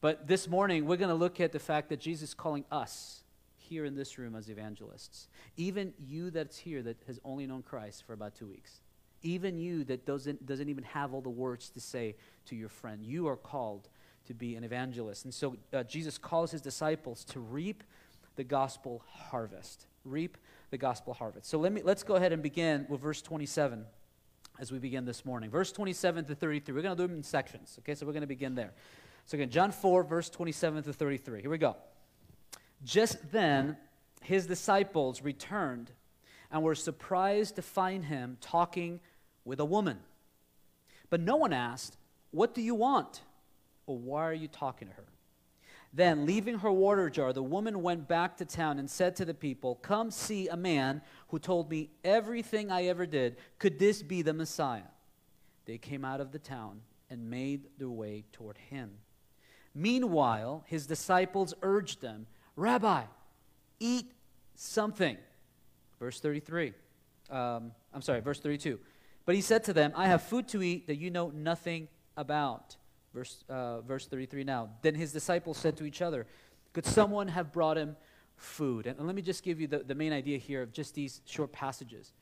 But this morning, we're going to look at the fact that Jesus is calling us here in this room as evangelists. Even you that's here that has only known Christ for about two weeks. Even you that doesn't, doesn't even have all the words to say to your friend. You are called to be an evangelist. And so uh, Jesus calls his disciples to reap the gospel harvest. Reap the gospel harvest. So let me, let's go ahead and begin with verse 27 as we begin this morning. Verse 27 to 33. We're going to do them in sections, okay? So we're going to begin there. So again, John 4, verse 27 to 33. Here we go. Just then, his disciples returned and were surprised to find him talking with a woman. But no one asked, What do you want? Or why are you talking to her? Then, leaving her water jar, the woman went back to town and said to the people, Come see a man who told me everything I ever did. Could this be the Messiah? They came out of the town and made their way toward him. Meanwhile, his disciples urged them, Rabbi, eat something. Verse 33. Um, I'm sorry, verse 32. But he said to them, I have food to eat that you know nothing about. Verse, uh, verse 33 now. Then his disciples said to each other, Could someone have brought him food? And, and let me just give you the, the main idea here of just these short passages.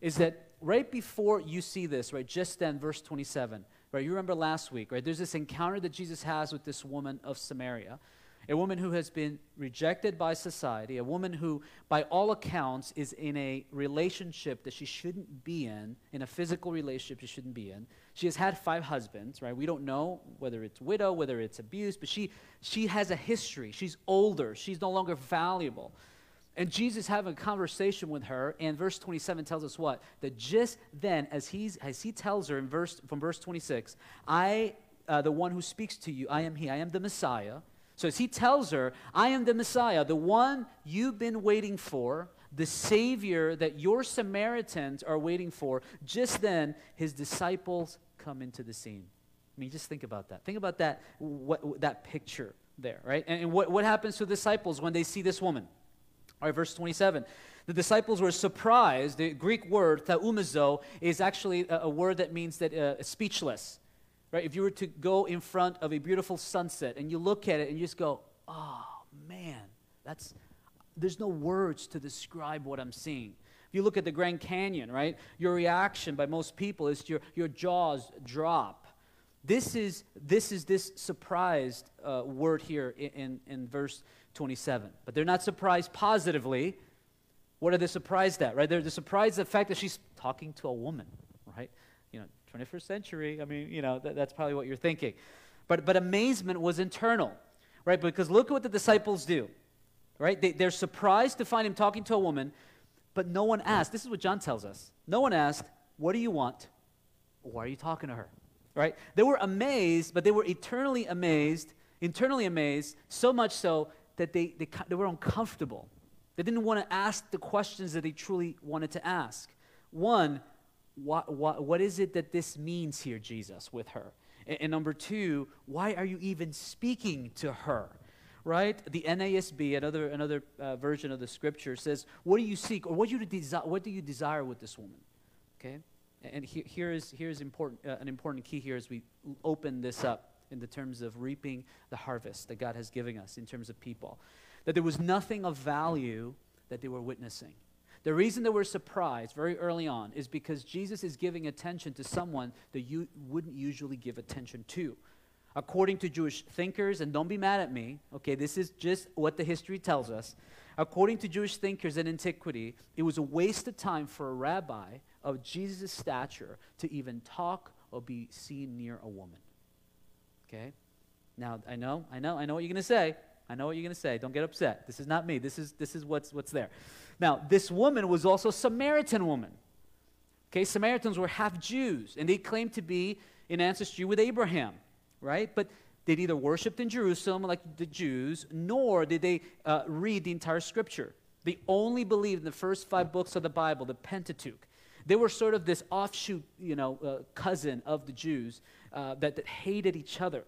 Is that right before you see this, right, just then, verse 27, right, you remember last week, right, there's this encounter that Jesus has with this woman of Samaria a woman who has been rejected by society, a woman who, by all accounts, is in a relationship that she shouldn't be in, in a physical relationship she shouldn't be in. She has had five husbands, right? We don't know whether it's widow, whether it's abuse, but she, she has a history. She's older, she's no longer valuable. And Jesus having a conversation with her, and verse 27 tells us what? That just then, as, he's, as he tells her in verse, from verse 26, I, uh, the one who speaks to you, I am he, I am the Messiah so as he tells her, I am the Messiah, the one you've been waiting for, the Savior that your Samaritans are waiting for, just then his disciples come into the scene. I mean, just think about that. Think about that, what, that picture there, right? And, and what, what happens to the disciples when they see this woman? All right, verse 27. The disciples were surprised. The Greek word, thaumazo, is actually a, word that means that uh, speechless. Right? If you were to go in front of a beautiful sunset and you look at it and you just go, oh man, that's, there's no words to describe what I'm seeing. If you look at the Grand Canyon, right, your reaction by most people is your, your jaws drop. This is this, is this surprised uh, word here in, in, in verse 27. But they're not surprised positively. What are they surprised at, right? They're, surprised at the fact that she's talking to a woman, right? You know, 21st century. I mean, you know, th- that's probably what you're thinking. But, but amazement was internal, right? Because look at what the disciples do, right? They, they're surprised to find him talking to a woman, but no one asked. This is what John tells us. No one asked, What do you want? Why are you talking to her? Right? They were amazed, but they were eternally amazed, internally amazed, so much so that they, they, they were uncomfortable. They didn't want to ask the questions that they truly wanted to ask. One, what, what, what is it that this means here, Jesus, with her? And, and number two, why are you even speaking to her? Right? The NASB, another, another uh, version of the scripture, says, What do you seek, or what do you, desi- what do you desire with this woman? Okay? And he, here is, here is important, uh, an important key here as we open this up in the terms of reaping the harvest that God has given us in terms of people. That there was nothing of value that they were witnessing. The reason that we're surprised very early on is because Jesus is giving attention to someone that you wouldn't usually give attention to. According to Jewish thinkers, and don't be mad at me, okay, this is just what the history tells us. According to Jewish thinkers in antiquity, it was a waste of time for a rabbi of Jesus' stature to even talk or be seen near a woman. Okay? Now, I know, I know, I know what you're going to say. I know what you're going to say. Don't get upset. This is not me. This is, this is what's, what's there. Now, this woman was also a Samaritan woman. Okay, Samaritans were half Jews, and they claimed to be in ancestry with Abraham, right? But they neither worshipped in Jerusalem like the Jews, nor did they uh, read the entire scripture. They only believed in the first five books of the Bible, the Pentateuch. They were sort of this offshoot, you know, uh, cousin of the Jews uh, that, that hated each other.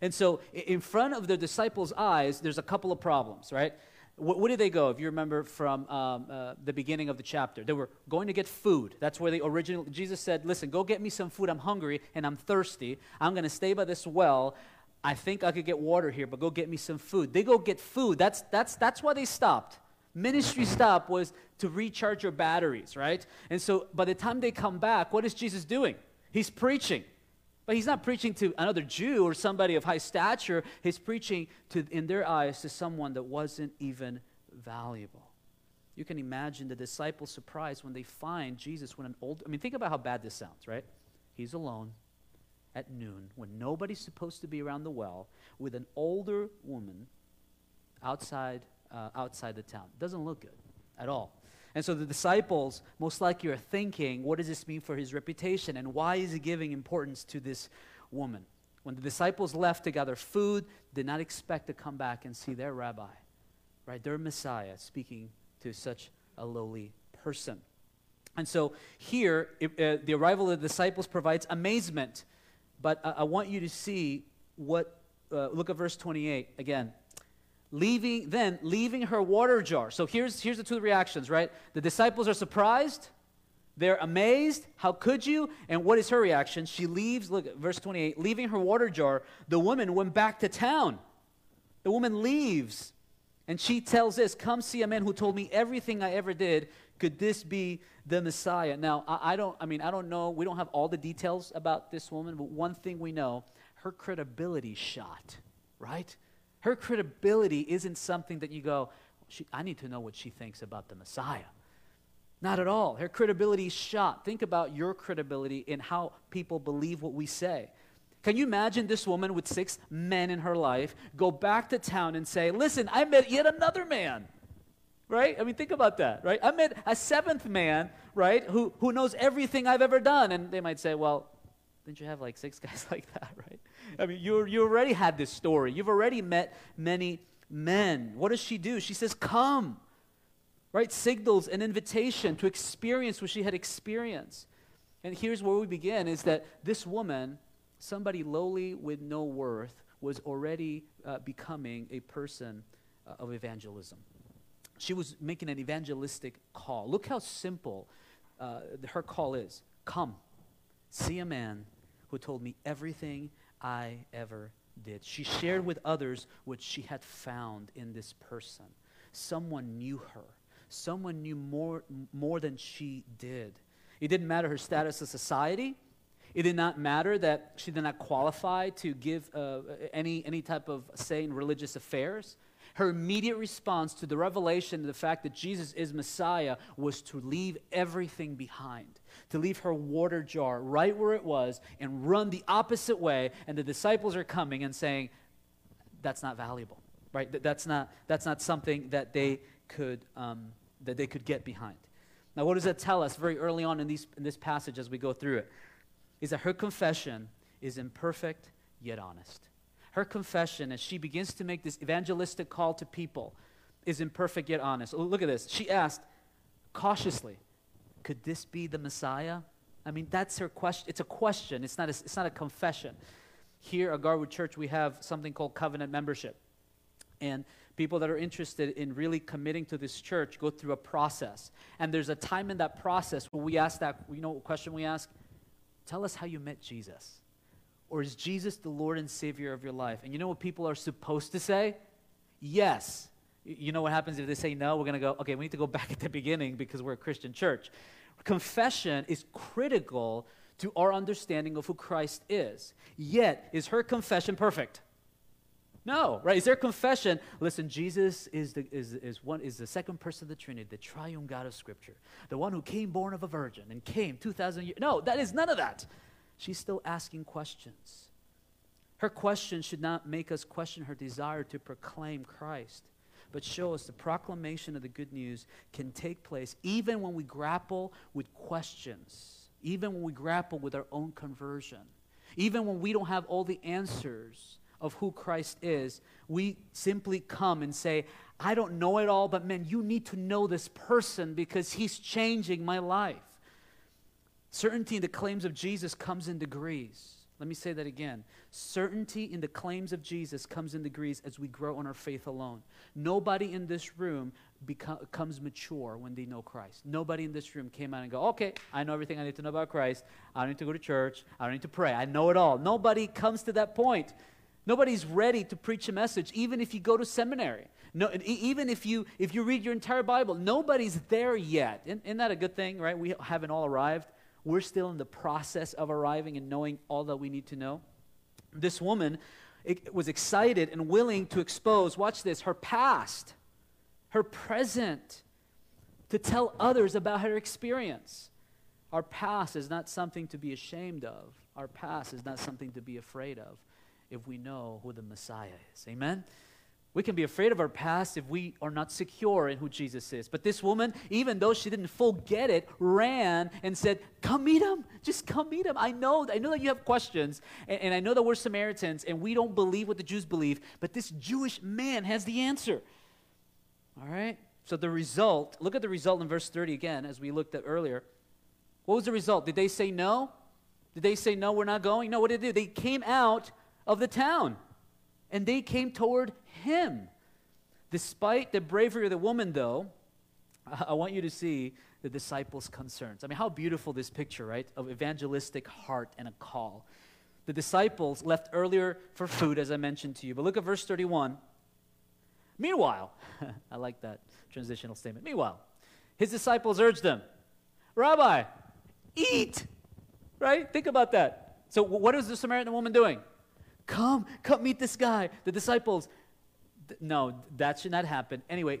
And so, in front of the disciples' eyes, there's a couple of problems, right? Where did they go, if you remember from um, uh, the beginning of the chapter? They were going to get food. That's where the original Jesus said, Listen, go get me some food. I'm hungry and I'm thirsty. I'm going to stay by this well. I think I could get water here, but go get me some food. They go get food. That's, that's, that's why they stopped. Ministry stop was to recharge your batteries, right? And so by the time they come back, what is Jesus doing? He's preaching. But he's not preaching to another Jew or somebody of high stature. He's preaching to, in their eyes, to someone that wasn't even valuable. You can imagine the disciples' surprise when they find Jesus when an old, I mean, think about how bad this sounds, right? He's alone at noon when nobody's supposed to be around the well with an older woman outside, uh, outside the town. Doesn't look good at all. And so the disciples most likely are thinking, what does this mean for his reputation? And why is he giving importance to this woman? When the disciples left to gather food, did not expect to come back and see their rabbi, right? Their Messiah speaking to such a lowly person. And so here, it, uh, the arrival of the disciples provides amazement. But I, I want you to see what, uh, look at verse 28 again leaving then leaving her water jar. So here's here's the two reactions right? The disciples are surprised. They're amazed. How could you? And what is her reaction? She leaves look at verse 28 leaving her water jar the woman went back to town. The woman leaves. And she tells this come see a man who told me everything i ever did. Could this be the messiah? Now I, I don't i mean i don't know. We don't have all the details about this woman but one thing we know her credibility shot right her credibility isn't something that you go, I need to know what she thinks about the Messiah. Not at all. Her credibility is shot. Think about your credibility in how people believe what we say. Can you imagine this woman with six men in her life go back to town and say, Listen, I met yet another man? Right? I mean, think about that, right? I met a seventh man, right, who, who knows everything I've ever done. And they might say, Well, didn't you have like six guys like that, right? I mean, you, you already had this story. You've already met many men. What does she do? She says, Come, right? Signals an invitation to experience what she had experienced. And here's where we begin is that this woman, somebody lowly with no worth, was already uh, becoming a person uh, of evangelism. She was making an evangelistic call. Look how simple uh, her call is Come, see a man who told me everything I ever did. She shared with others what she had found in this person. Someone knew her. Someone knew more, more than she did. It didn't matter her status in society. It did not matter that she did not qualify to give uh, any, any type of say in religious affairs. Her immediate response to the revelation of the fact that Jesus is Messiah was to leave everything behind, to leave her water jar right where it was and run the opposite way. And the disciples are coming and saying, That's not valuable, right? That's not, that's not something that they could, um, that they could get behind. Now, what does that tell us very early on in, these, in this passage as we go through it? Is that her confession is imperfect yet honest. Her confession, as she begins to make this evangelistic call to people, is imperfect yet honest. Look at this. She asked cautiously, Could this be the Messiah? I mean, that's her question. It's a question, it's not a, it's not a confession. Here at Garwood Church, we have something called covenant membership. And people that are interested in really committing to this church go through a process. And there's a time in that process where we ask that, you know what question we ask? Tell us how you met Jesus. Or is Jesus the Lord and Savior of your life? And you know what people are supposed to say? Yes. You know what happens if they say no? We're going to go, okay, we need to go back at the beginning because we're a Christian church. Confession is critical to our understanding of who Christ is. Yet, is her confession perfect? No, right? Is there confession? Listen, Jesus is the, is, is, one, is the second person of the Trinity, the triune God of Scripture, the one who came born of a virgin and came 2,000 years. No, that is none of that she's still asking questions. Her question should not make us question her desire to proclaim Christ, but show us the proclamation of the good news can take place even when we grapple with questions, even when we grapple with our own conversion, even when we don't have all the answers of who Christ is. We simply come and say, I don't know it all, but man, you need to know this person because he's changing my life. Certainty in the claims of Jesus comes in degrees. Let me say that again. Certainty in the claims of Jesus comes in degrees as we grow in our faith alone. Nobody in this room becomes mature when they know Christ. Nobody in this room came out and go, okay, I know everything I need to know about Christ. I don't need to go to church. I don't need to pray. I know it all. Nobody comes to that point. Nobody's ready to preach a message, even if you go to seminary. No, even if you if you read your entire Bible, nobody's there yet. Isn't that a good thing, right? We haven't all arrived. We're still in the process of arriving and knowing all that we need to know. This woman was excited and willing to expose, watch this, her past, her present, to tell others about her experience. Our past is not something to be ashamed of. Our past is not something to be afraid of if we know who the Messiah is. Amen? We can be afraid of our past if we are not secure in who Jesus is. But this woman, even though she didn't full get it, ran and said, Come meet him. Just come meet him. I know, I know that you have questions, and, and I know that we're Samaritans and we don't believe what the Jews believe, but this Jewish man has the answer. All right? So the result, look at the result in verse 30 again, as we looked at earlier. What was the result? Did they say no? Did they say, No, we're not going? No, what did they do? They came out of the town and they came toward him. Despite the bravery of the woman, though, I want you to see the disciples' concerns. I mean, how beautiful this picture, right? Of evangelistic heart and a call. The disciples left earlier for food, as I mentioned to you. But look at verse 31. Meanwhile, I like that transitional statement. Meanwhile, his disciples urged him, Rabbi, eat. Right? Think about that. So, what is the Samaritan woman doing? Come, come meet this guy. The disciples, th- no, that should not happen. Anyway,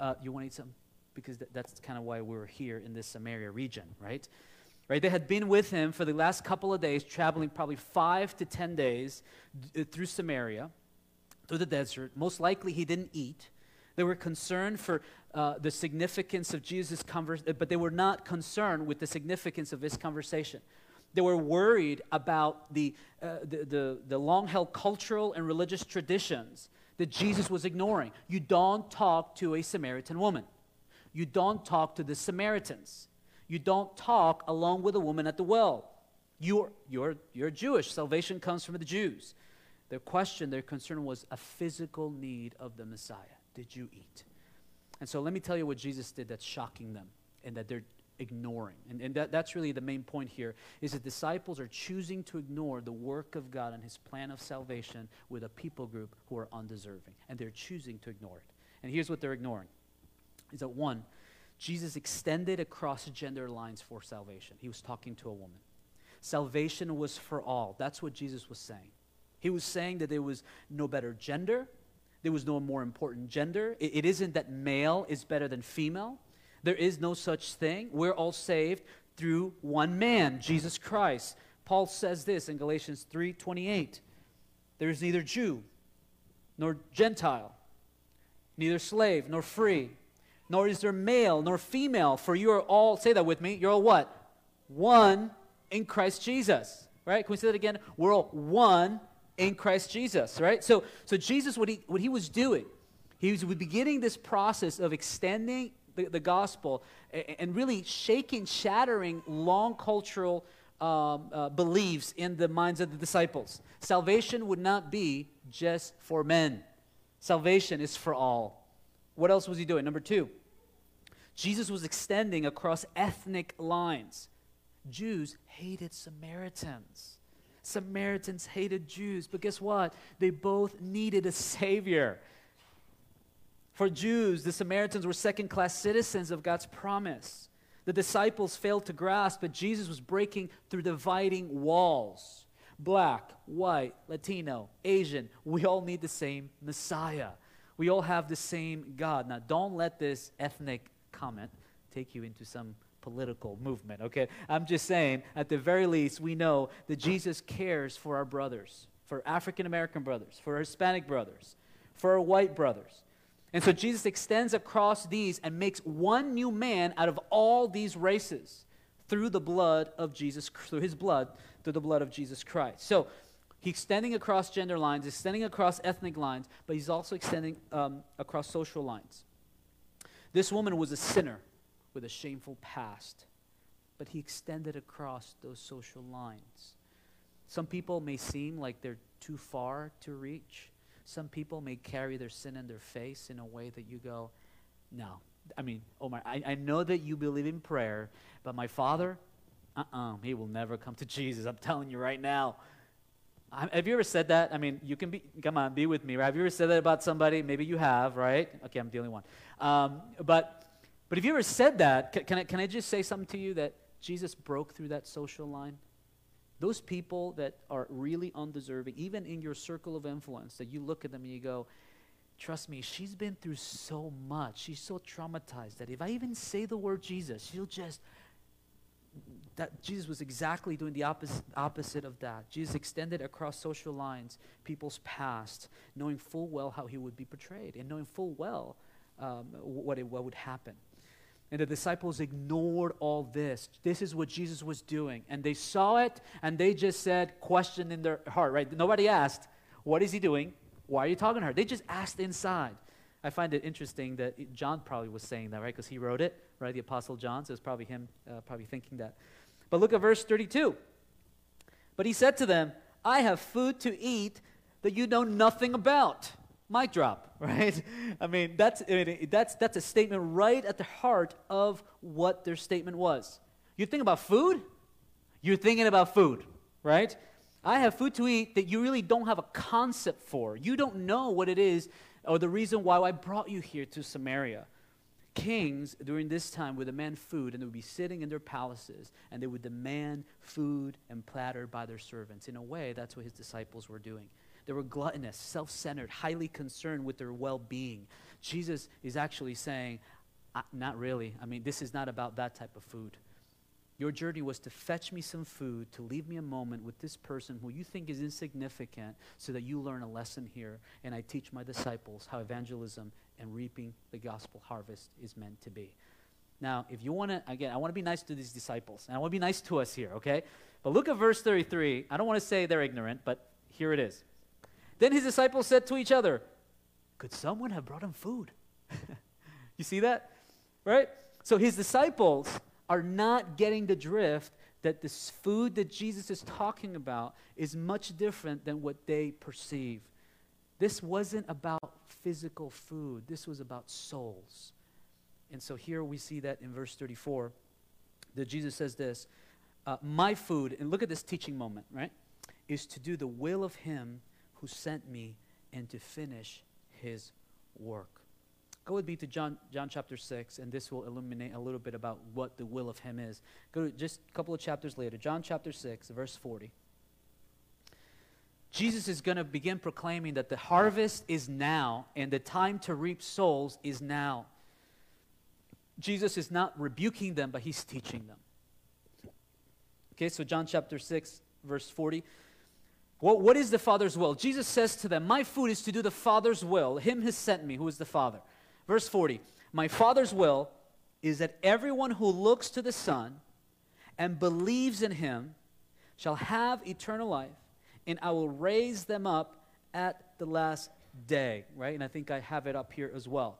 uh, you want to eat something? Because th- that's kind of why we are here in this Samaria region, right? Right? They had been with him for the last couple of days, traveling probably five to ten days uh, through Samaria, through the desert. Most likely he didn't eat. They were concerned for uh, the significance of Jesus' conversation, but they were not concerned with the significance of his conversation. They were worried about the, uh, the, the, the long held cultural and religious traditions that Jesus was ignoring. You don't talk to a Samaritan woman, you don't talk to the Samaritans, you don't talk along with a woman at the well. You're, you're, you're Jewish. Salvation comes from the Jews. Their question, their concern was a physical need of the Messiah. Did you eat? And so let me tell you what Jesus did that's shocking them and that they're ignoring. And, and that, that's really the main point here is that disciples are choosing to ignore the work of God and his plan of salvation with a people group who are undeserving. And they're choosing to ignore it. And here's what they're ignoring. Is that one, Jesus extended across gender lines for salvation. He was talking to a woman. Salvation was for all. That's what Jesus was saying. He was saying that there was no better gender, there was no more important gender. it, it isn't that male is better than female. There is no such thing. We're all saved through one man, Jesus Christ. Paul says this in Galatians 3:28. There is neither Jew nor Gentile, neither slave nor free, nor is there male nor female, for you are all say that with me, you're all what? One in Christ Jesus. Right? Can we say that again? We're all one in Christ Jesus, right? So so Jesus what he what he was doing, he was beginning this process of extending the, the gospel and really shaking, shattering long cultural um, uh, beliefs in the minds of the disciples. Salvation would not be just for men, salvation is for all. What else was he doing? Number two, Jesus was extending across ethnic lines. Jews hated Samaritans. Samaritans hated Jews, but guess what? They both needed a Savior. For Jews, the Samaritans were second class citizens of God's promise. The disciples failed to grasp that Jesus was breaking through dividing walls. Black, white, Latino, Asian, we all need the same Messiah. We all have the same God. Now, don't let this ethnic comment take you into some political movement, okay? I'm just saying, at the very least, we know that Jesus cares for our brothers, for African American brothers, for Hispanic brothers, for our white brothers. And so Jesus extends across these and makes one new man out of all these races through the blood of Jesus, through his blood, through the blood of Jesus Christ. So he's extending across gender lines, extending across ethnic lines, but he's also extending um, across social lines. This woman was a sinner with a shameful past, but he extended across those social lines. Some people may seem like they're too far to reach. Some people may carry their sin in their face in a way that you go, no. I mean, Omar, I, I know that you believe in prayer, but my father, uh uh-uh, uh he will never come to Jesus. I'm telling you right now. Have you ever said that? I mean, you can be, come on, be with me, right? Have you ever said that about somebody? Maybe you have, right? Okay, I'm the only one. Um, but, but have you ever said that? Can, can, I, can I just say something to you that Jesus broke through that social line? Those people that are really undeserving, even in your circle of influence, that you look at them and you go, trust me, she's been through so much. She's so traumatized that if I even say the word Jesus, she'll just that Jesus was exactly doing the opposite, opposite of that. Jesus extended across social lines people's past, knowing full well how he would be portrayed and knowing full well um, what, it, what would happen. And the disciples ignored all this. This is what Jesus was doing. And they saw it and they just said, question in their heart, right? Nobody asked, What is he doing? Why are you talking to her? They just asked inside. I find it interesting that John probably was saying that, right? Because he wrote it, right? The Apostle John. So it's probably him uh, probably thinking that. But look at verse 32. But he said to them, I have food to eat that you know nothing about. Mic drop, right? I mean, that's, I mean, that's, that's a statement right at the heart of what their statement was. You think about food, you're thinking about food, right? I have food to eat that you really don't have a concept for. You don't know what it is or the reason why I brought you here to Samaria kings during this time would demand food and they would be sitting in their palaces and they would demand food and platter by their servants. In a way, that's what his disciples were doing. They were gluttonous, self centered, highly concerned with their well being. Jesus is actually saying, Not really. I mean, this is not about that type of food. Your journey was to fetch me some food, to leave me a moment with this person who you think is insignificant, so that you learn a lesson here. And I teach my disciples how evangelism and reaping the gospel harvest is meant to be. Now, if you want to, again, I want to be nice to these disciples, and I want to be nice to us here, okay? But look at verse 33. I don't want to say they're ignorant, but here it is. Then his disciples said to each other, Could someone have brought him food? you see that? Right? So his disciples are not getting the drift that this food that Jesus is talking about is much different than what they perceive. This wasn't about physical food, this was about souls. And so here we see that in verse 34 that Jesus says this uh, My food, and look at this teaching moment, right? Is to do the will of Him who sent me and to finish His work. Go with me to John, John chapter 6, and this will illuminate a little bit about what the will of Him is. Go to just a couple of chapters later. John chapter 6, verse 40. Jesus is going to begin proclaiming that the harvest is now and the time to reap souls is now. Jesus is not rebuking them, but he's teaching them. Okay, so John chapter 6, verse 40. What, what is the Father's will? Jesus says to them, My food is to do the Father's will. Him has sent me, who is the Father. Verse 40. My Father's will is that everyone who looks to the Son and believes in him shall have eternal life and I will raise them up at the last day, right? And I think I have it up here as well.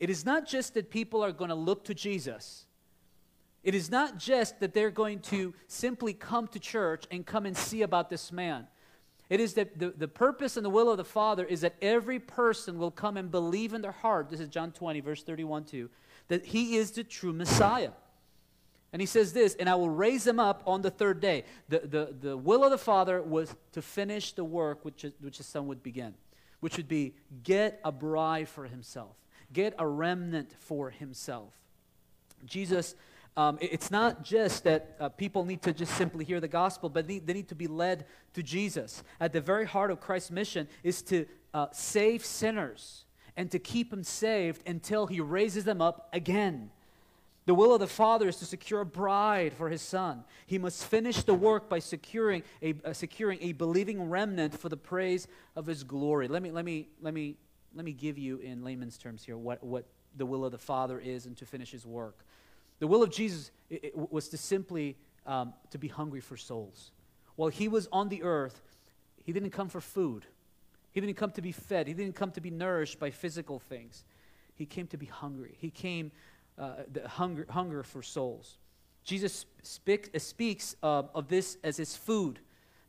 It is not just that people are going to look to Jesus. It is not just that they're going to simply come to church and come and see about this man. It is that the, the purpose and the will of the Father is that every person will come and believe in their heart. This is John 20, verse 31 2, that he is the true Messiah. And he says this, and I will raise them up on the third day. The, the, the will of the Father was to finish the work which, which his Son would begin, which would be get a bride for himself, get a remnant for himself. Jesus, um, it's not just that uh, people need to just simply hear the gospel, but they, they, need to be led to Jesus. At the very heart of Christ's mission is to uh, save sinners and to keep them saved until he raises them up again. The will of the Father is to secure a bride for his son. He must finish the work by securing a, uh, securing a believing remnant for the praise of his glory. Let me, let, me, let, me, let me give you in layman's terms here what, what the will of the Father is and to finish his work. The will of Jesus was to simply um, to be hungry for souls. While he was on the earth, he didn't come for food. He didn't come to be fed. He didn't come to be nourished by physical things. He came to be hungry. He came uh, the hunger, hunger for souls. Jesus speak, uh, speaks uh, of this as his food,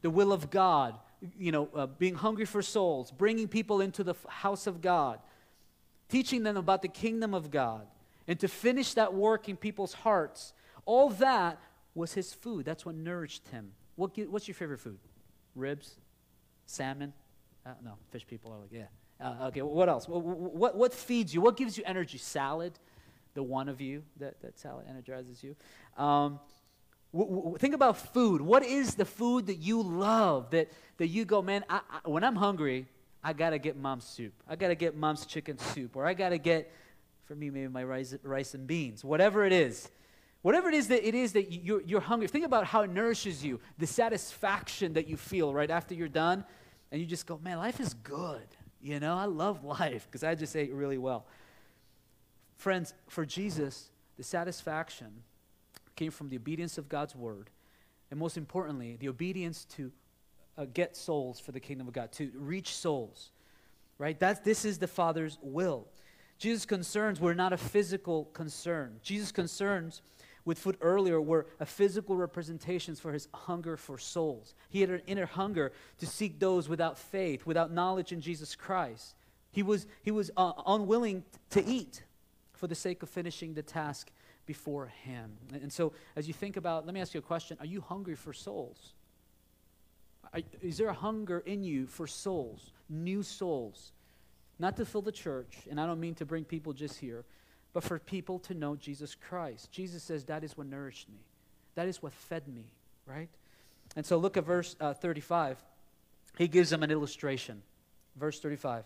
the will of God, you know, uh, being hungry for souls, bringing people into the house of God, teaching them about the kingdom of God, and to finish that work in people's hearts. All that was his food. That's what nourished him. What, what's your favorite food? Ribs? Salmon? Uh, no, fish people are like, yeah. Uh, okay, what else? What, what, what feeds you? What gives you energy? Salad, the one of you that, that salad energizes you. Um, w- w- think about food. What is the food that you love that, that you go, man, I, I, when I'm hungry, I got to get mom's soup. I got to get mom's chicken soup. Or I got to get, for me, maybe my rice, rice and beans. Whatever it is. Whatever it is that it is that you're, you're hungry. Think about how it nourishes you, the satisfaction that you feel right after you're done. And you just go, man, life is good. You know, I love life because I just ate really well. Friends, for Jesus, the satisfaction came from the obedience of God's word, and most importantly, the obedience to uh, get souls for the kingdom of God, to reach souls. Right? That's, this is the Father's will. Jesus' concerns were not a physical concern. Jesus' concerns with food earlier were a physical representations for his hunger for souls. He had an inner hunger to seek those without faith, without knowledge in Jesus Christ. He was, he was uh, unwilling to eat for the sake of finishing the task before him. And, so, as you think about, let me ask you a question Are you hungry for souls? Are, is there a hunger in you for souls, new souls? Not to fill the church, and I don't mean to bring people just here, but for people to know Jesus Christ. Jesus says, That is what nourished me, that is what fed me, right? And so look at verse uh, 35. He gives them an illustration. Verse 35.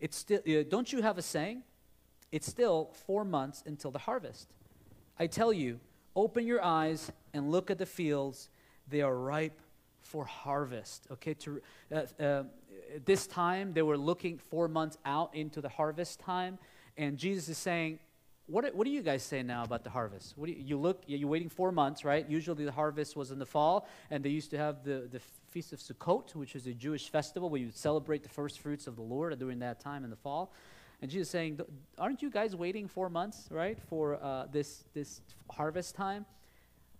It's still, uh, don't you have a saying? It's still four months until the harvest. I tell you, open your eyes and look at the fields. They are ripe for harvest. Okay, to, uh, this time they were looking four months out into the harvest time, and Jesus is saying, what, what do you guys say now about the harvest? What do you, you look, you're waiting four months, right? Usually the harvest was in the fall, and they used to have the, the Feast of Sukkot, which is a Jewish festival where you celebrate the first fruits of the Lord during that time in the fall. And Jesus is saying, aren't you guys waiting four months, right, for uh, this, this harvest time?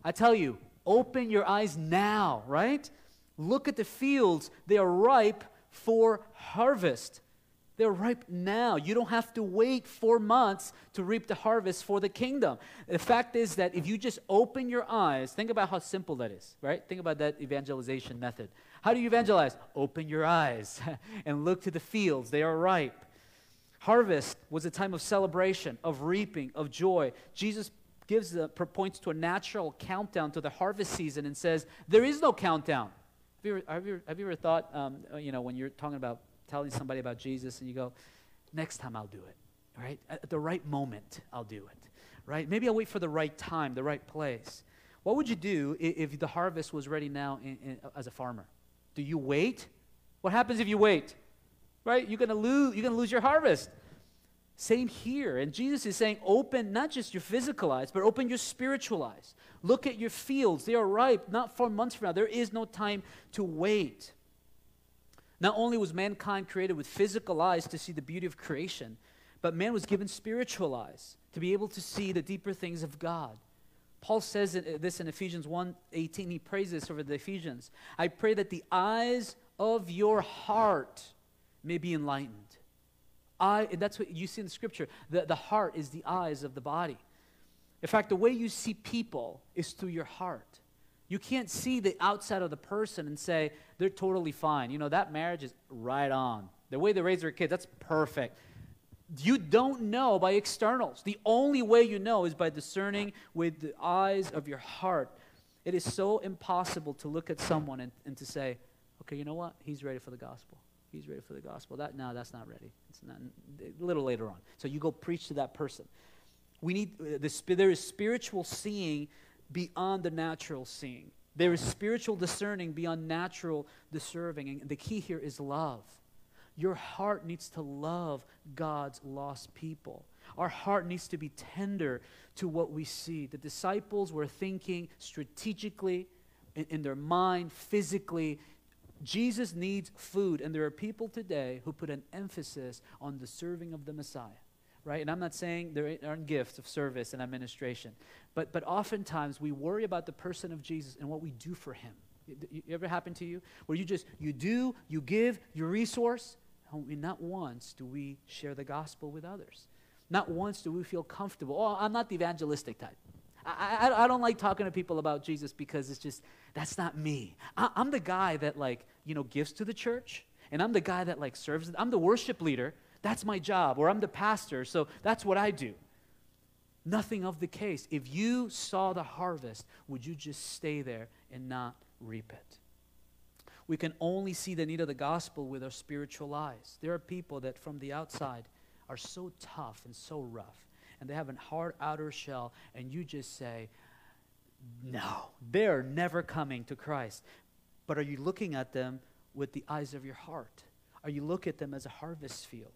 I tell you, open your eyes now, right? Look at the fields. They are ripe for harvest. They're ripe now. You don't have to wait four months to reap the harvest for the kingdom. The fact is that if you just open your eyes, think about how simple that is, right? Think about that evangelization method. How do you evangelize? Open your eyes and look to the fields. They are ripe. Harvest was a time of celebration, of reaping, of joy. Jesus gives the, points to a natural countdown to the harvest season and says, There is no countdown. Have you ever, have you have you ever thought, um, you know, when you're talking about telling somebody about Jesus and you go, next time I'll do it, right? At the right moment, I'll do it, right? Maybe I'll wait for the right time, the right place. What would you do if, if the harvest was ready now in, in, as a farmer? Do you wait? What happens if you wait? Right? You're gonna lose. You're gonna lose your harvest. Same here. And Jesus is saying, open not just your physical eyes, but open your spiritual eyes. Look at your fields. They are ripe, not four months from now. There is no time to wait. Not only was mankind created with physical eyes to see the beauty of creation, but man was given spiritual eyes to be able to see the deeper things of God. Paul says uh, this in Ephesians 1:18. He prays this over the Ephesians. I pray that the eyes of your heart may be enlightened. And that's what you see in the scripture. The, the heart is the eyes of the body. In fact, the way you see people is through your heart. You can't see the outside of the person and say, they're totally fine. You know, that marriage is right on. The way they raise their kids, that's perfect. You don't know by externals. The only way you know is by discerning with the eyes of your heart. It is so impossible to look at someone and, and to say, okay, you know what? He's ready for the gospel. He's ready for the gospel. That no, that's not ready. It's not a little later on. So you go preach to that person. We need this, there is spiritual seeing beyond the natural seeing. There is spiritual discerning beyond natural discerning. And the key here is love. Your heart needs to love God's lost people. Our heart needs to be tender to what we see. The disciples were thinking strategically in, in, their mind, physically. Jesus needs food, and there are people today who put an emphasis on the serving of the Messiah right? And I'm not saying there aren't gifts of service and administration, but, but oftentimes we worry about the person of Jesus and what we do for him. You, ever happen to you? Where you just, you do, you give, you resource, and not once do we share the gospel with others. Not once do we feel comfortable. Oh, I'm not the evangelistic type. I, I, I, don't like talking to people about Jesus because it's just, that's not me. I, I'm the guy that, like, you know, gives to the church, and I'm the guy that, like, serves. I'm the worship leader. That's my job. Or I'm the pastor, so that's what I do. Nothing of the case. If you saw the harvest, would you just stay there and not reap it? We can only see the need of the gospel with our spiritual eyes. There are people that from the outside are so tough and so rough, and they have a hard outer shell, and you just say, No, they're never coming to Christ. But are you looking at them with the eyes of your heart? Are you looking at them as a harvest field?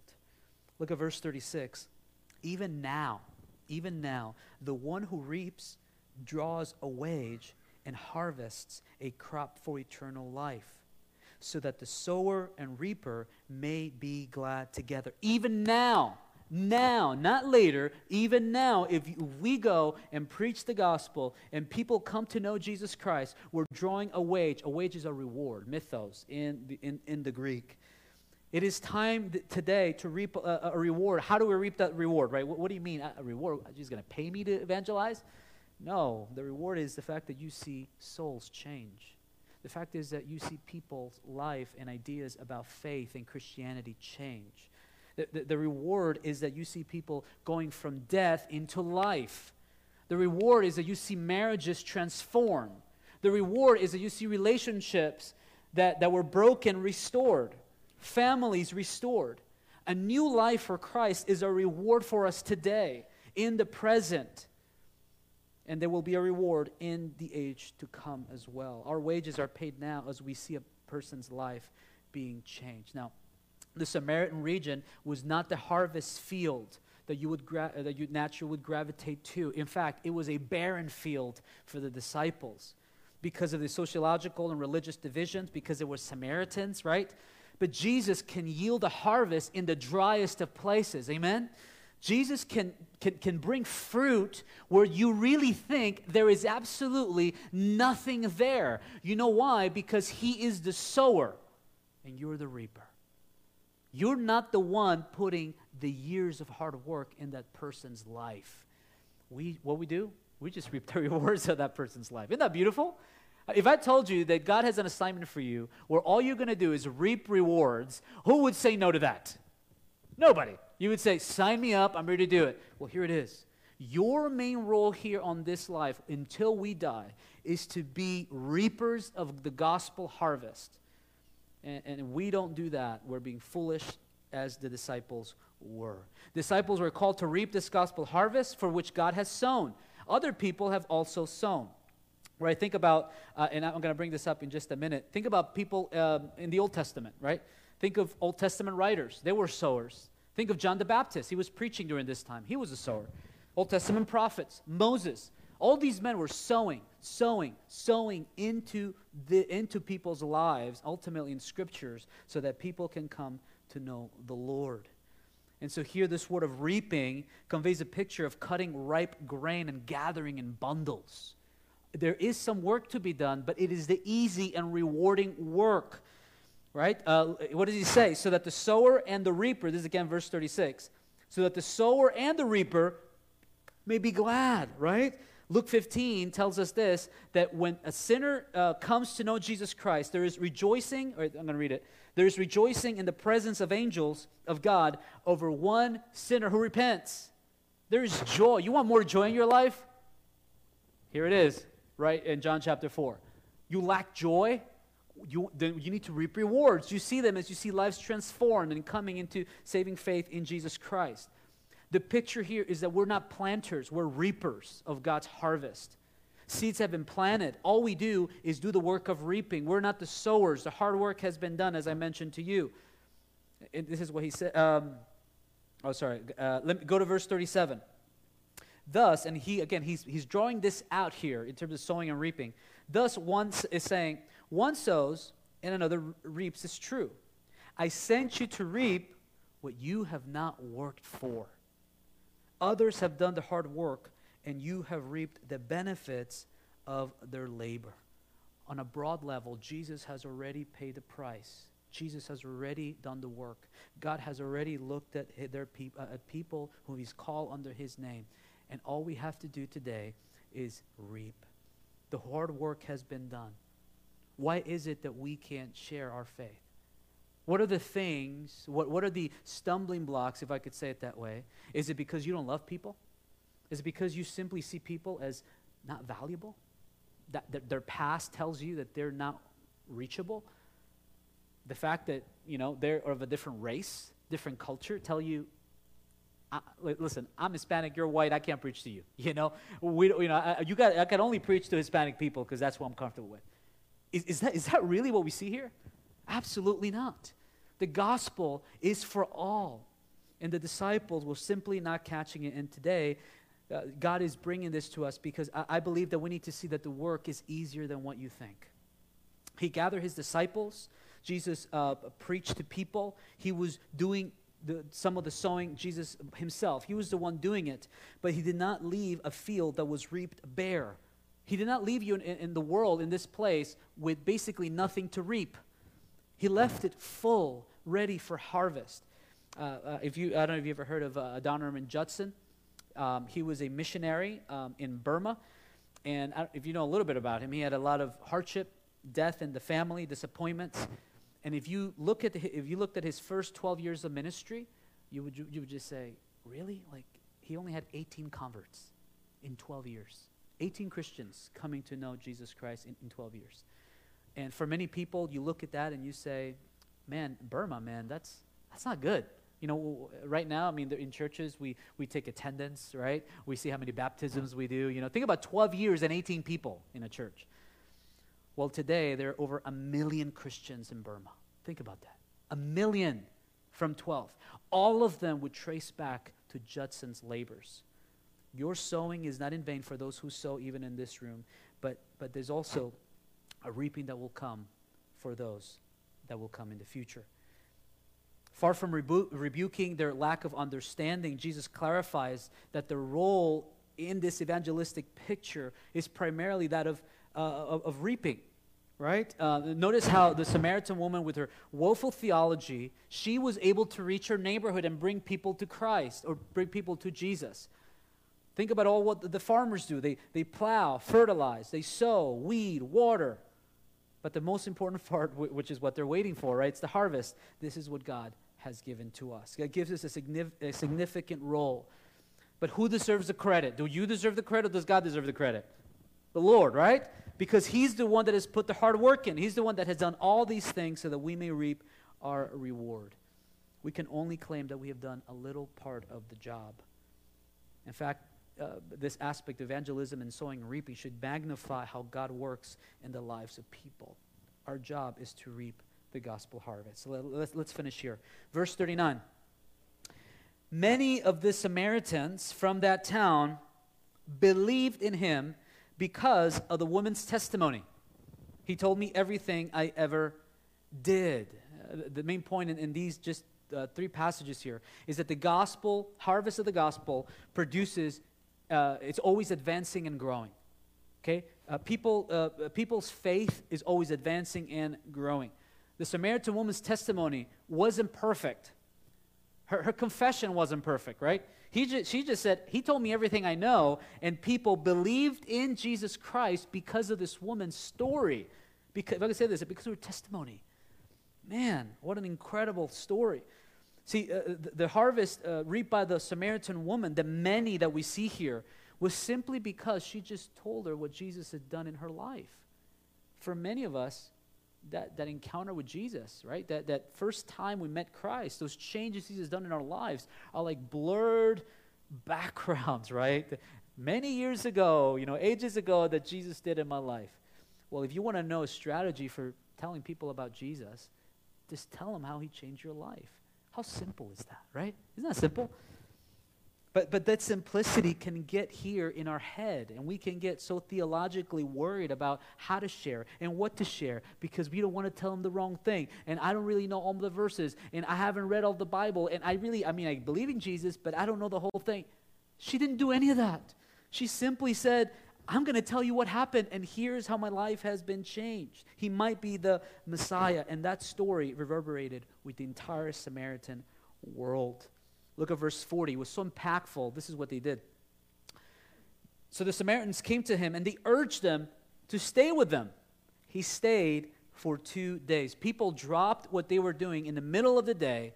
Look at verse 36. Even now, even now, the one who reaps draws a wage and harvests a crop for eternal life, so that the sower and reaper may be glad together. Even now, now, not later, even now, if we go and preach the gospel and people come to know Jesus Christ, we're drawing a wage. A wage is a reward, misthos in the, in, in the Greek. It is time today to reap a, a, reward. How do we reap that reward, right? What, what do you mean, a reward? He's going to pay me to evangelize? No, the reward is the fact that you see souls change. The fact is that you see people's life and ideas about faith and Christianity change. The, the, the, reward is that you see people going from death into life. The reward is that you see marriages transform. The reward is that you see relationships that, that were broken restored families restored. A new life for Christ is a reward for us today, in the present. And there will be a reward in the age to come as well. Our wages are paid now as we see a person's life being changed. Now, the Samaritan region was not the harvest field that you would gra- uh, that you naturally would gravitate to. In fact, it was a barren field for the disciples because of the sociological and religious divisions, because it was Samaritans, right? But Jesus can yield a harvest in the driest of places. Amen? Jesus can, can, can bring fruit where you really think there is absolutely nothing there. You know why? Because he is the sower and you're the reaper. You're not the one putting the years of hard work in that person's life. We, what we do? We just reap the rewards of that person's life. Isn't that beautiful? If I told you that God has an assignment for you where all you're going to do is reap rewards, who would say no to that? Nobody. You would say, Sign me up, I'm ready to do it. Well, here it is. Your main role here on this life until we die is to be reapers of the gospel harvest. And, and we don't do that. We're being foolish as the disciples were. Disciples were called to reap this gospel harvest for which God has sown. Other people have also sown. Right? Think about, uh, and I'm going to bring this up in just a minute. Think about people um, in the Old Testament, right? Think of Old Testament writers. They were sowers. Think of John the Baptist. He was preaching during this time. He was a sower. Old Testament prophets, Moses. All these men were sowing, sowing, sowing into, the, into people's lives, ultimately in scriptures, so that people can come to know the Lord. And so here, this word of reaping conveys a picture of cutting ripe grain and gathering in bundles there is some work to be done, but it is the easy and rewarding work. Right? Uh, what does he say? So that the sower and the reaper, this is again verse 36, so that the sower and the reaper may be glad, right? Luke 15 tells us this that when a sinner uh, comes to know Jesus Christ, there is rejoicing, or I'm going to read it. There is rejoicing in the presence of angels of God over one sinner who repents. There is joy. You want more joy in your life? Here it is right, in John chapter 4. You lack joy, you, then you need to reap rewards. You see them as you see lives transformed and coming into saving faith in Jesus Christ. The picture here is that we're not planters, we're reapers of God's harvest. Seeds have been planted. All we do is do the work of reaping. We're not the sowers. The hard work has been done, as I mentioned to you. And this is what he said. Um, oh, sorry. Uh, let me go to verse 37. Thus, and he again, he's, he's drawing this out here in terms of sowing and reaping. Thus, one is saying, one sows and another reaps is true. I sent you to reap what you have not worked for. Others have done the hard work, and you have reaped the benefits of their labor. On a broad level, Jesus has already paid the price. Jesus has already done the work. God has already looked at, their peop- uh, at people who He's called under His name and all we have to do today is reap. The hard work has been done. Why is it that we can't share our faith? What are the things, what, what are the stumbling blocks, if I could say it that way? Is it because you don't love people? Is it because you simply see people as not valuable? That, that their past tells you that they're not reachable? The fact that, you know, they're of a different race, different culture, tell you, I, listen, I'm Hispanic, you're white, I can't preach to you. You know, we, you know, I, you got, I can only preach to Hispanic people because that's what I'm comfortable with. Is, is, that, is that really what we see here? Absolutely not. The gospel is for all. And the disciples were simply not catching it. And today, uh, God is bringing this to us because I, I believe that we need to see that the work is easier than what you think. He gathered his disciples. Jesus uh, preached to people. He was doing the, some of the sowing, Jesus himself. He was the one doing it. But he did not leave a field that was reaped bare. He did not leave you in, in the world, in this place, with basically nothing to reap. He left it full, ready for harvest. Uh, uh, if you, I don't know if you ever heard of uh, Adoniram Judson. Um, he was a missionary um, in Burma. And if you know a little bit about him, he had a lot of hardship, death in the family, disappointments. And if you, look at the, if you looked at his first 12 years of ministry, you would, you would just say, really? Like, he only had 18 converts in 12 years. 18 Christians coming to know Jesus Christ in, in 12 years. And for many people, you look at that and you say, man, Burma, man, that's, that's not good. You know, right now, I mean, in churches, we, we take attendance, right? We see how many baptisms we do. You know, think about 12 years and 18 people in a church. Well, today, there are over a million Christians in Burma. Think about that. A million from 12. All of them would trace back to Judson's labors. Your sowing is not in vain for those who sow even in this room, but, but there's also a reaping that will come for those that will come in the future. Far from rebu- rebuking their lack of understanding, Jesus clarifies that the role in this evangelistic picture is primarily that of, uh, of, of, reaping, right? Uh, notice how the Samaritan woman, with her woeful theology, she was able to reach her neighborhood and bring people to Christ or bring people to Jesus. Think about all what the farmers do. They, they plow, fertilize, they sow, weed, water. But the most important part, which is what they're waiting for, right? It's the harvest. This is what God has given to us. God gives us a, signif- a significant role. But who deserves the credit? Do you deserve the credit or does God deserve the credit? The Lord, right? Because He's the one that has put the hard work in. He's the one that has done all these things so that we may reap our reward. We can only claim that we have done a little part of the job. In fact, uh, this aspect of evangelism and sowing and reaping should magnify how God works in the lives of people. Our job is to reap the gospel harvest. So let, let's, let's finish here. Verse 39. Many of the Samaritans from that town believed in him because of the woman's testimony. He told me everything I ever did. Uh, the main point in, in these just uh, three passages here is that the gospel, harvest of the gospel, produces uh, it's always advancing and growing. Okay? Uh, people, uh, people's faith is always advancing and growing. The Samaritan woman's testimony wasn't perfect. Her, her confession wasn't perfect, right? He just, she just said, He told me everything I know, and people believed in Jesus Christ because of this woman's story. Because, if I could say this, because of her testimony. Man, what an incredible story. See, uh, the, the, harvest uh, reaped by the Samaritan woman, the many that we see here, was simply because she just told her what Jesus had done in her life. For many of us, that, that encounter with Jesus, right? That, that first time we met Christ, those changes He has done in our lives are like blurred backgrounds, right? Many years ago, you know, ages ago, that Jesus did in my life. Well, if you want to know a strategy for telling people about Jesus, just tell them how He changed your life. How simple is that, right? Isn't that simple? But, but that simplicity can get here in our head, and we can get so theologically worried about how to share and what to share because we don't want to tell them the wrong thing. And I don't really know all the verses, and I haven't read all the Bible, and I really, I mean, I believe in Jesus, but I don't know the whole thing. She didn't do any of that. She simply said, I'm going to tell you what happened, and here's how my life has been changed. He might be the Messiah, and that story reverberated with the entire Samaritan world. Look at verse 40. It was so impactful. This is what they did. So the Samaritans came to him and they urged him to stay with them. He stayed for two days. People dropped what they were doing in the middle of the day.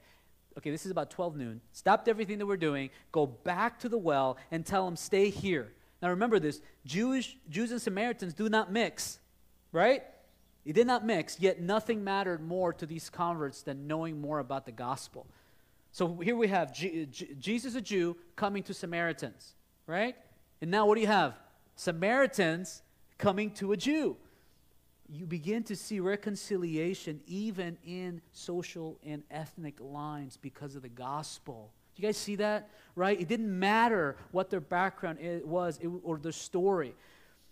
Okay, this is about 12 noon. Stopped everything they were doing, go back to the well, and tell them, stay here. Now remember this Jewish, Jews and Samaritans do not mix, right? They did not mix, yet nothing mattered more to these converts than knowing more about the gospel. So here we have G- G- Jesus, a Jew, coming to Samaritans, right? And now what do you have? Samaritans coming to a Jew. You begin to see reconciliation even in social and ethnic lines because of the gospel. You guys see that? Right? It didn't matter what their background was or their story.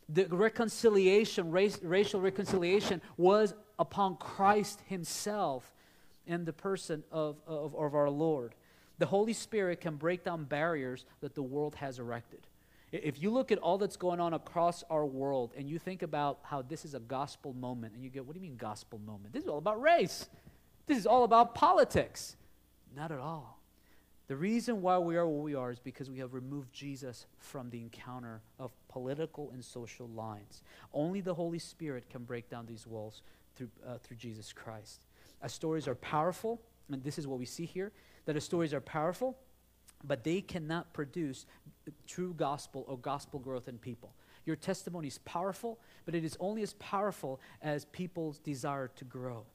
The reconciliation, race, racial reconciliation, was upon Christ Himself in the person of, of, of our Lord. The Holy Spirit can break down barriers that the world has erected. If you look at all that's going on across our world and you think about how this is a gospel moment, and you go, What do you mean, gospel moment? This is all about race. This is all about politics. Not at all. The reason why we are where we are is because we have removed Jesus from the encounter of political and social lines. Only the Holy Spirit can break down these walls through, uh, through Jesus Christ. As stories are powerful, and this is what we see here, that as stories are powerful, but they cannot produce true gospel or gospel growth in people. Your testimony is powerful, but it is only as powerful as people's desire to grow.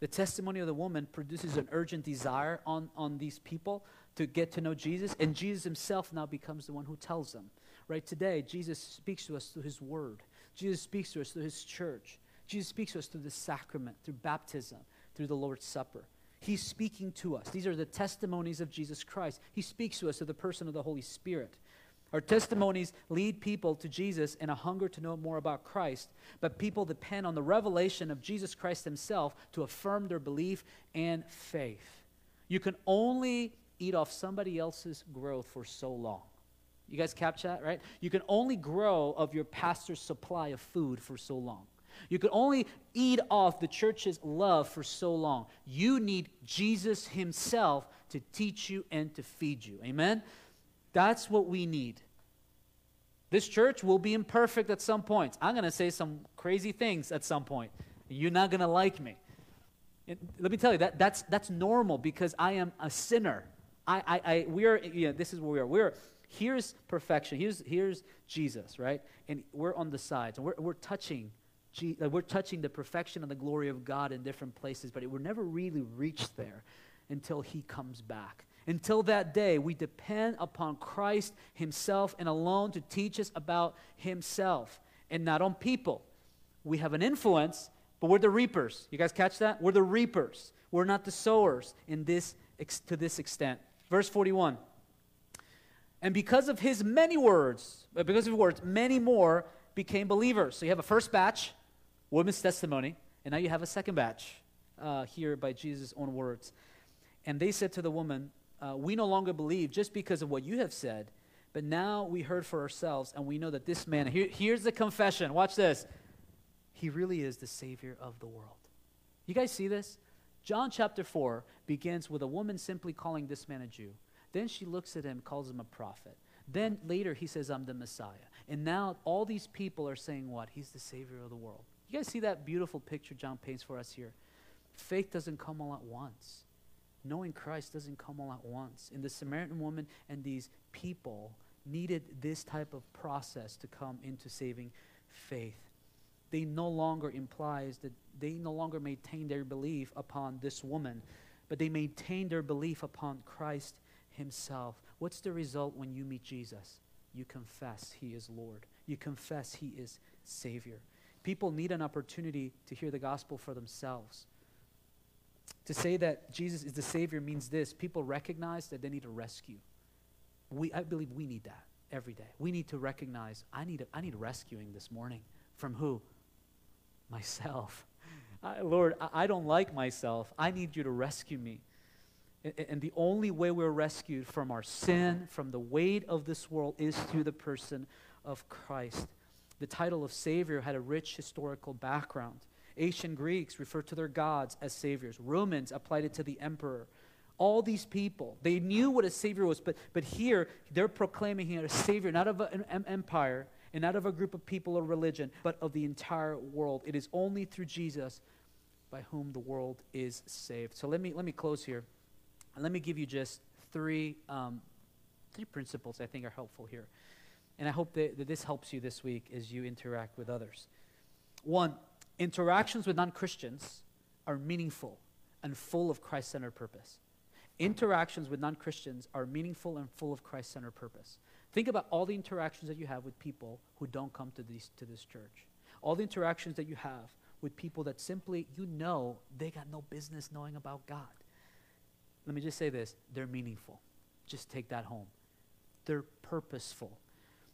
The testimony of the woman produces an urgent desire on, on these people to get to know Jesus, and Jesus himself now becomes the one who tells them. Right today, Jesus speaks to us through his word. Jesus speaks to us through his church. Jesus speaks to us through the sacrament, through baptism, through the Lord's Supper. He's speaking to us. These are the testimonies of Jesus Christ. He speaks to us through the person of the Holy Spirit. Our testimonies lead people to Jesus and a hunger to know more about Christ, but people depend on the revelation of Jesus Christ himself to affirm their belief and faith. You can only eat off somebody else's growth for so long. You guys capture that, right? You can only grow of your pastor's supply of food for so long. You can only eat off the church's love for so long. You need Jesus Himself to teach you and to feed you. Amen? That's what we need. This church will be imperfect at some point. I'm going to say some crazy things at some point. You're not going to like me. let me tell you, that, that's, that's normal because I am a sinner. I, I, I, we are, you know, this is where we are. We're, here's perfection. Here's, here's Jesus, right? And we're on the sides, and we're, we're touching, uh, we're touching the perfection and the glory of God in different places, but it will never really reach there until He comes back. Until that day, we depend upon Christ Himself and alone to teach us about Himself and not on people. We have an influence, but we're the reapers. You guys catch that? We're the reapers. We're not the sowers in this, to this extent. Verse 41. And because of his many words, uh, because of his words, many more became believers. So you have a first batch, woman's testimony, and now you have a second batch uh, here by Jesus' own words. And they said to the woman, uh, We no longer believe just because of what you have said, but now we heard for ourselves, and we know that this man, here, here's the confession. Watch this. He really is the Savior of the world. You guys see this? John chapter 4 begins with a woman simply calling this man a Jew. Then she looks at him, calls him a prophet. Then later he says, I'm the Messiah. And now all these people are saying what? He's the Savior of the world. You guys see that beautiful picture John paints for us here? Faith doesn't come all at once. Knowing Christ doesn't come all at once. And the Samaritan woman and these people needed this type of process to come into saving faith they no longer implies that they no longer maintain their belief upon this woman, but they maintain their belief upon Christ himself. What's the result when you meet Jesus? You confess he is Lord. You confess he is Savior. People need an opportunity to hear the gospel for themselves. To say that Jesus is the Savior means this people recognize that they need a rescue. We, I believe we need that every day. We need to recognize I need, a, I need rescuing this morning. From who? Myself. I, Lord, I, I don't like myself. I need you to rescue me. And, and the only way we're rescued from our sin, from the weight of this world, is through the person of Christ. The title of Savior had a rich historical background. Ancient Greeks referred to their gods as saviors. Romans applied it to the emperor. All these people, they knew what a Savior was, but, but here they're proclaiming him a Savior, not of an empire and not of a group of people or religion, but of the entire world. It is only through Jesus by whom the world is saved. So let me, let me close here. And let me give you just three, um, three principles I think are helpful here. And I hope that, that this helps you this week as you interact with others. One, interactions with non Christians are meaningful and full of Christ centered purpose. Interactions with non Christians are meaningful and full of Christ centered purpose. Think about all the interactions that you have with people who don't come to, these, to this church. All the interactions that you have with people that simply, you know, they got no business knowing about God. Let me just say this they're meaningful. Just take that home. They're purposeful.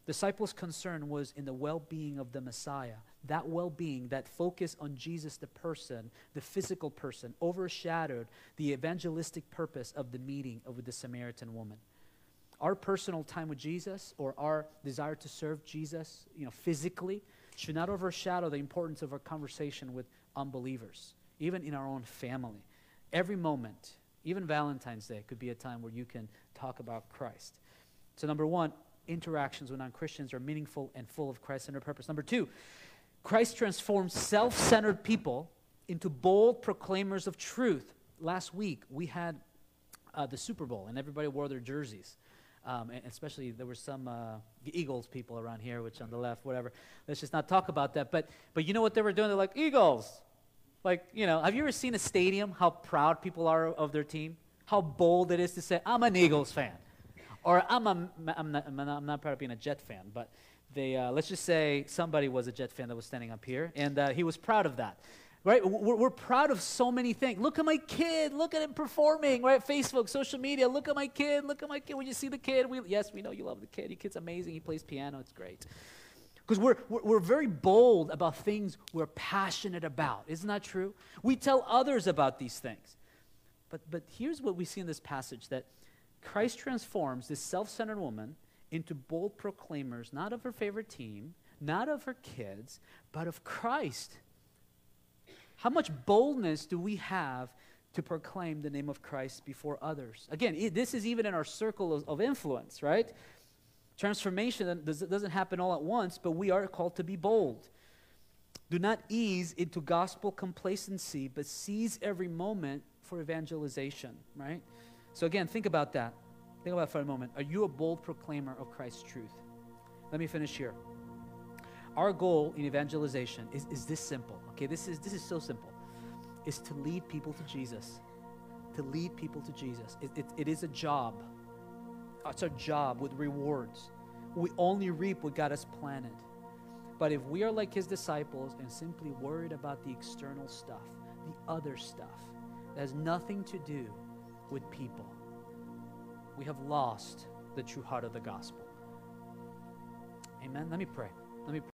Disciples' concern was in the well being of the Messiah. That well being, that focus on Jesus, the person, the physical person, overshadowed the evangelistic purpose of the meeting with the Samaritan woman. Our personal time with Jesus or our desire to serve Jesus, you know, physically, should not overshadow the importance of our conversation with unbelievers, even in our own family. Every moment, even Valentine's Day, could be a time where you can talk about Christ. So, number one, interactions with non Christians are meaningful and full of Christ centered purpose. Number two, Christ transforms self centered people into bold proclaimers of truth. Last week, we had uh, the Super Bowl, and everybody wore their jerseys. Um, and especially, there were some uh, Eagles people around here, which on the left, whatever. Let's just not talk about that. But, but you know what they were doing? They're like, Eagles. Like, you know, have you ever seen a stadium, how proud people are of their team? How bold it is to say, I'm an Eagles fan. Or I'm, a, I'm, not, I'm, not, I'm not proud of being a Jet fan, but they, uh, let's just say somebody was a Jet fan that was standing up here, and uh, he was proud of that. Right? We're, we're, proud of so many things. Look at my kid. Look at him performing, right? Facebook, social media. Look at my kid. Look at my kid. When you see the kid, we, yes, we know you love the kid. Your kid's amazing. He plays piano. It's great. Because we're, we're, we're very bold about things we're passionate about. Isn't that true? We tell others about these things. But, but here's what we see in this passage that Christ transforms this self centered woman into bold proclaimers, not of her favorite team, not of her kids, but of Christ. How much boldness do we have to proclaim the name of Christ before others? Again, this is even in our circle of, of influence, right? Transformation doesn't happen all at once, but we are called to be bold. Do not ease into gospel complacency, but seize every moment for evangelization, right? So, again, think about that. Think about it for a moment. Are you a bold proclaimer of Christ's truth? Let me finish here. Our goal in evangelization is, is this simple. Okay, this is, this is so simple. Is to lead people to Jesus. To lead people to Jesus. It, it, it is a job. It's a job with rewards. We only reap what God has planted. But if we are like his disciples and simply worried about the external stuff, the other stuff, that has nothing to do with people. We have lost the true heart of the gospel. Amen. Let me pray. Let me pray.